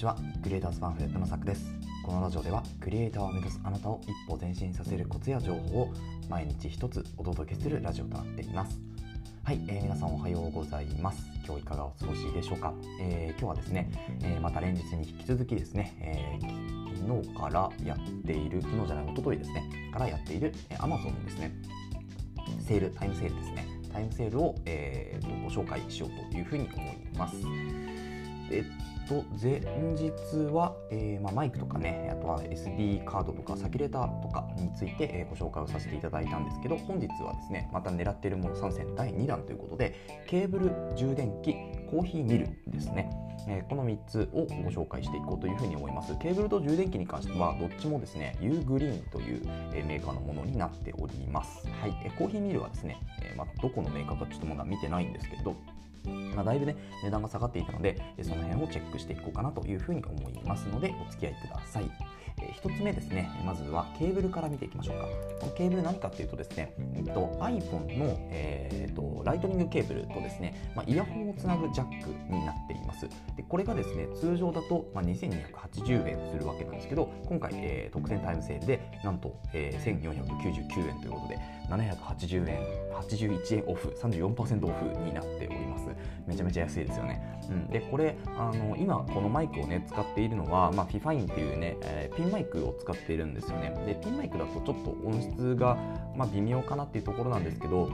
ちは。クリエイターズパンフレットのさくです。このラジオではクリエイターを目指すあなたを一歩前進させるコツや情報を毎日一つお届けするラジオとなっています。はい、えー、皆さんおはようございます。今日いかがお過ごしでしょうか、えー、今日はですね、えー、また連日に引き続きですね、え昨日からやっている昨日じゃない一昨日ですねからやっている、え Amazon のですね。セールタイムセールですね。タイムセールを、えー、ご紹介しようというふうに思います。えっと前日は、えーまあ、マイクとかねあとは SD カードとかサキュレーターとかについて、え、ご紹介をさせていただいたんですけど本日はですねまた狙っているもの3選第2弾ということでケーブル充電器コーヒーミルですね、え、この3つをご紹介していこうというふうに思います。ケーブルと充電器に関してはどっちもですね U グリーンという、え、メーカーのものになっております。はい、え、コーヒーミルはですね、えまあ、どこのメーカーかちょっとまだ見てないんですけどまあ、だいぶね値段が下がっていたのでその辺をチェックしていこうかなというふうに思いますのでお付き合いください。え1つ目ですねまずはケーブルから見ていきましょうか。このケーブル何かっていうとですね、えっと、iPhone の、えー、っとライトニングケーブルとですね、まあ、イヤホンをつなぐジャックになっています。でこれがですね通常だと、まあ、2280円するわけなんですけど今回、えー、特典タイムセールでなんと、えー、1499円ということで780円81円オフ34%オフになっております。めちゃめちゃ安いですよね、うん、でこれあの今このマイクをね使っているのは、まあ、 FIFINE っていうね、えー、ピンマイクを使っているんですよね。でピンマイクだとちょっと音質が、まあ、微妙かなっていうところなんですけど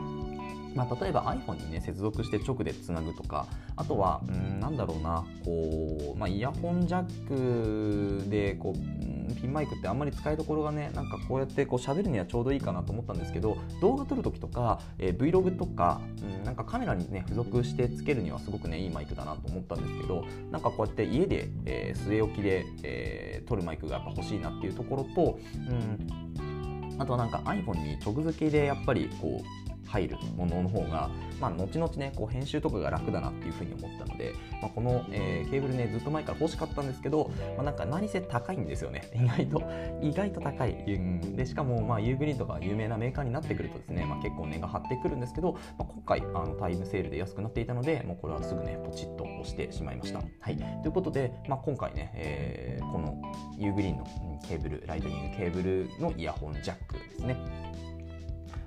まあ、例えば iPhone にね接続して直でつなぐとかあとはうんなんだろうなこう、まあ、イヤホンジャックでこうピンマイクってあんまり使いどころがねなんかこうやってこう喋るにはちょうどいいかなと思ったんですけど動画撮るときとか、えー、Vlog とか、うん、なんかカメラにね付属してつけるにはすごくねいいマイクだなと思ったんですけどなんかこうやって家で、えー、据え置きで、えー、撮るマイクがやっぱ欲しいなっていうところと、うん、あとはなんか iPhone に直付けでやっぱりこう入るものの方が、まあ、後々ねこう編集とかが楽だなっていうふうに思ったので、まあ、この、えー、ケーブルねずっと前から欲しかったんですけど、まあ、なんか何せ高いんですよね。意外と意外と高い、うん、でしかも、まあ、ユーグリーンとか有名なメーカーになってくるとですね、まあ、結構値が張ってくるんですけど、まあ、今回あのタイムセールで安くなっていたのでもうこれはすぐねポチッと押してしまいました、はい、ということで、まあ、今回ね、えー、この UGREENのケーブルライトニングケーブルのイヤホンジャックですね。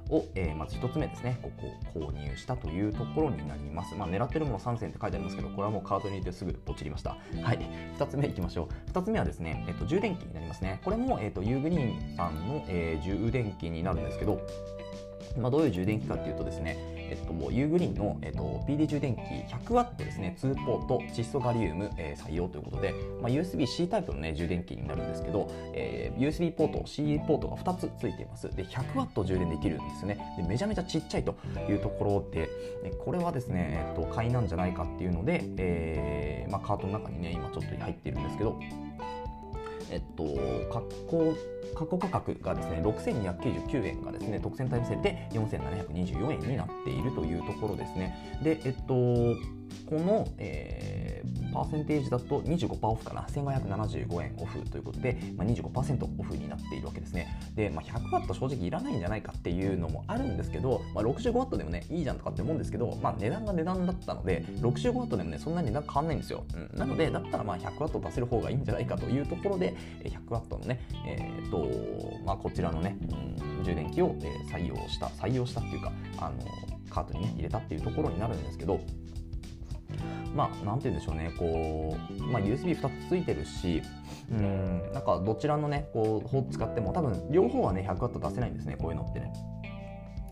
を、えー、まず1つ目ですね、ここを購入したというところになります。まあ、狙ってるもの3選って書いてありますけど、これはもうカートに入れてすぐポチりました。はい、2つ目いきましょう。2つ目はですね、えっと、充電器になりますね。これも、えっと、 UGREENさんの、えー、充電器になるんですけど、まあ、どういう充電器かっていうとですね、えっと、ユーグリーンの、えっと、PD 充電器 100W ですね、2ポート、窒素ガリウム、えー、採用ということで、まあ、USB-C タイプの、ね、充電器になるんですけど、えー、USB ポート、CE ポートが2つついています。で、100W 充電できるんですねで。めちゃめちゃちっちゃいというところで、これはですね、えっと、買いなんじゃないかっていうので、えーまあ、カートの中にね、今ちょっと入っているんですけど、えっと、格好過去価格がですね6299円がですね特選タイムセールで4724円になっているというところですね。でえっとこの、えー、パーセンテージだと25%オフかな。1575円オフということで、まあ、25%オフになっているわけですね。で、まあ、100W 正直いらないんじゃないかっていうのもあるんですけど、まあ、65W でもねいいじゃんとかって思うんですけど、まあ、値段が値段だったので 65W でもねそんなに値段変わんないんですよ、うん、なのでだったらまあ 100W 出せる方がいいんじゃないかというところで 100W のね、えーとまあ、こちらのね、うん、充電器を、採用した採用したっていうかあのカートにね入れたっていうところになるんですけどまあ、なんて言うんでしょうね、こう、まあ、USB2 つついてるし、うん、なんかどちらのね、こう、方使っても、多分両方はね、100W 出せないんですね、こういうのってね。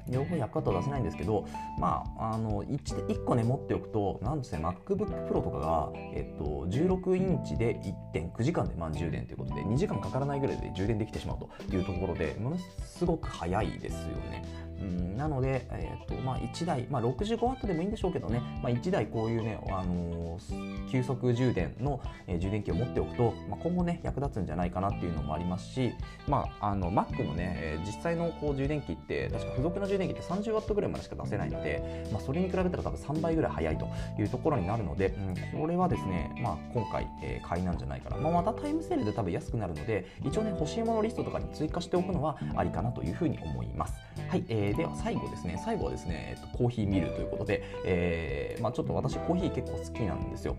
両方 100W 出せないんですけど、まあ、あの 1, 1個ね持っておくとなんですね MacBook Pro とかが、えっと、16インチで1.9時間で満充電ということで2時間かからないぐらいで充電できてしまうというところでものすごく早いですよね。うん、なので、えーとまあ、1台、まあ、65W でもいいんでしょうけどね、まあ、1台こういうね、あのー、急速充電の、えー、充電器を持っておくと、まあ、今後ね役立つんじゃないかなっていうのもありますし、まあ、あの Mac のね、えー、実際のこう充電器って確か付属の充電器って 30W ぐらいまでしか出せないので、まあ、それに比べたら多分3倍ぐらい早いというところになるので、うん、これはですね、まあ、今回、えー、買いなんじゃないかな、まあ、またタイムセールで多分安くなるので一応ね欲しいものリストとかに追加しておくのはありかなというふうに思います。はい、えー、では最後ですね、最後はですね、えっと、コーヒーミルということで、えーまあ、ちょっと私コーヒー結構好きなんですよ。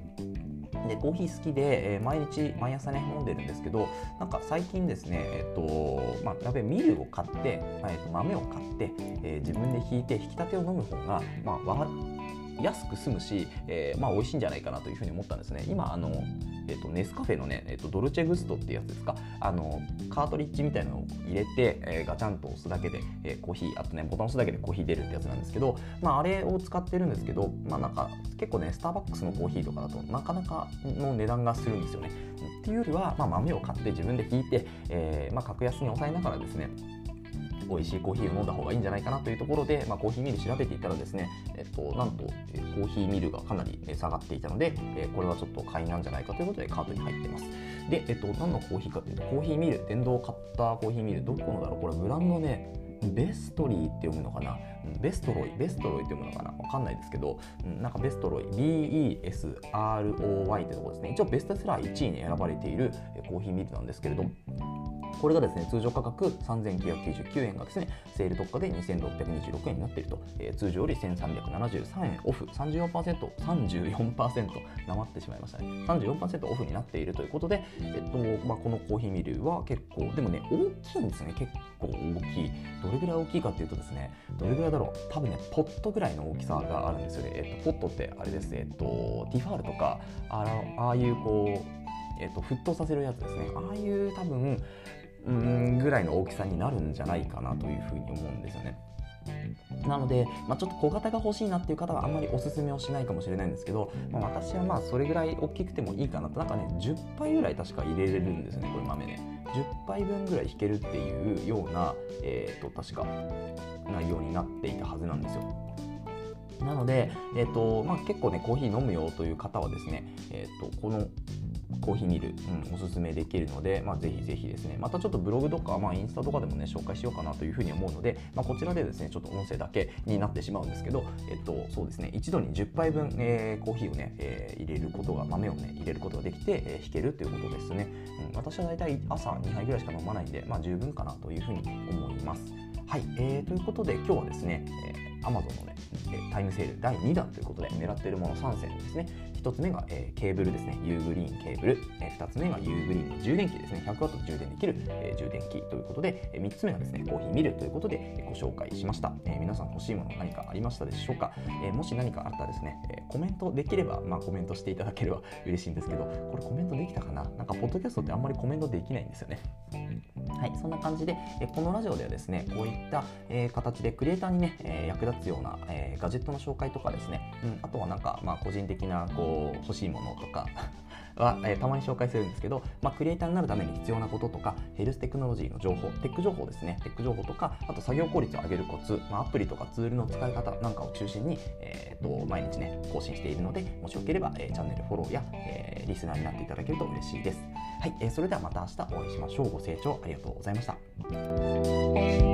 でコーヒー好きで、えー、毎日毎朝ね飲んでるんですけどなんか最近ですねえっ、とまあやべミルを買って、えー、と豆を買って、えー、自分でひいて引き立てを飲む方がまあ安く済むし、えー、まあ美味しいんじゃないかなというふうに思ったんですね。今あのえーと、ネスカフェのね、えーと、ドルチェグストってやつですか？あのカートリッジみたいなのを入れて、えー、ガチャンと押すだけで、えー、コーヒーあとねボタン押すだけでコーヒー出るってやつなんですけど、まあ、あれを使ってるんですけど、まあ、なんか結構ねスターバックスのコーヒーとかだとなかなかの値段がするんですよね。っていうよりは、まあ、豆を買って自分でひいて、えーまあ、格安に抑えながらですね美味しいコーヒーを飲んだ方がいいんじゃないかなというところで、まあ、コーヒーミル調べていたらですね、えっと、なんと、コーヒーミルがかなり下がっていたので、これはちょっと買いなんじゃないかということでカートに入ってます。で、えっと、何のコーヒーかというと、コーヒーミル、電動カッターコーヒーミル、どこのだろうこれブランドね、ベストリーって読むのかな？ベストロイ、ベストロイって読むのかな？わかんないですけど、なんかベストロイ、BESROY ってとこですね。一応ベストセラー1位に選ばれているコーヒーミルなんですけれど、これがですね通常価格3999円がですねセール特価で2626円になっていると、えー、通常より1373円オフ。34%, 34%なまってしまいましたね。34%オフになっているということで、えっとまあ、このコーヒーミルは結構でもね大きいんですね。結構大きい。どれぐらい大きいかっていうとですねどれぐらいだろう。多分ねポットぐらいの大きさがあるんですよね、えっと、ポットってあれですえっとティファールとかああいうこうえっと、沸騰させるやつですね。ああいう多分うんぐらいの大きさになるんじゃないかなというふうに思うんですよね。なので、まあ、ちょっと小型が欲しいなっていう方はあんまりおすすめをしないかもしれないんですけど、まあ、私はまあそれぐらい大きくてもいいかなとなんかね10杯ぐらい確か入れれるんですよねこれ豆ね10杯分ぐらい引けるっていうような、えー、と確か内容になっていたはずなんですよなので、えーとまあ、結構ねコーヒー飲むよという方はですね、えー、とこのコーヒーミル、うん、おすすめできるので、まあ、ぜひぜひですね、またちょっとブログとか、まあ、インスタとかでもね、紹介しようかなというふうに思うので、まあ、こちらでですね、ちょっと音声だけになってしまうんですけど、えっと、そうですね、一度に10杯分、えー、コーヒーをね、えー、入れることが、豆をね、入れることができて、えー、引けるということですね。うん、私は大体朝2杯ぐらいしか飲まないんで、まあ、十分かなというふうに思います。はい、えー、ということで今日はですね、えー、Amazon のね、タイムセール第2弾ということで狙っているもの3選ですね1つ目が、えー、ケーブルですね。U グリーンケーブル、えー、2つ目が U グリーンの充電器ですね。100W 充電できる、えー、充電器ということで、えー、3つ目がですねコーヒーミルということでえご紹介しました、えー、皆さん欲しいもの何かありましたでしょうか、えー、もし何かあったらですね、えー、コメントできれば、まあ、コメントしていただければ嬉しいんですけどこれコメントできたかな？なんかポッドキャストってあんまりコメントできないんですよね。はい、そんな感じで、えこのラジオではですね、こういった、え形でクリエイターにね、え役立つような、えガジェットの紹介とかですね、うん、あとはなんか、まあ、個人的なこう欲しいものとかは、えー、たまに紹介するんですけど、まあ、クリエイターになるために必要なこととかヘルステクノロジーの情報テック情報ですね。テック情報とかあと作業効率を上げるコツ、まあ、アプリとかツールの使い方なんかを中心に、えーと、毎日ね更新しているのでもしよければ、えー、チャンネルフォローや、えー、リスナーになっていただけると嬉しいです。はい、えー、それではまた明日お会いしましょう。ご清聴ありがとうございました。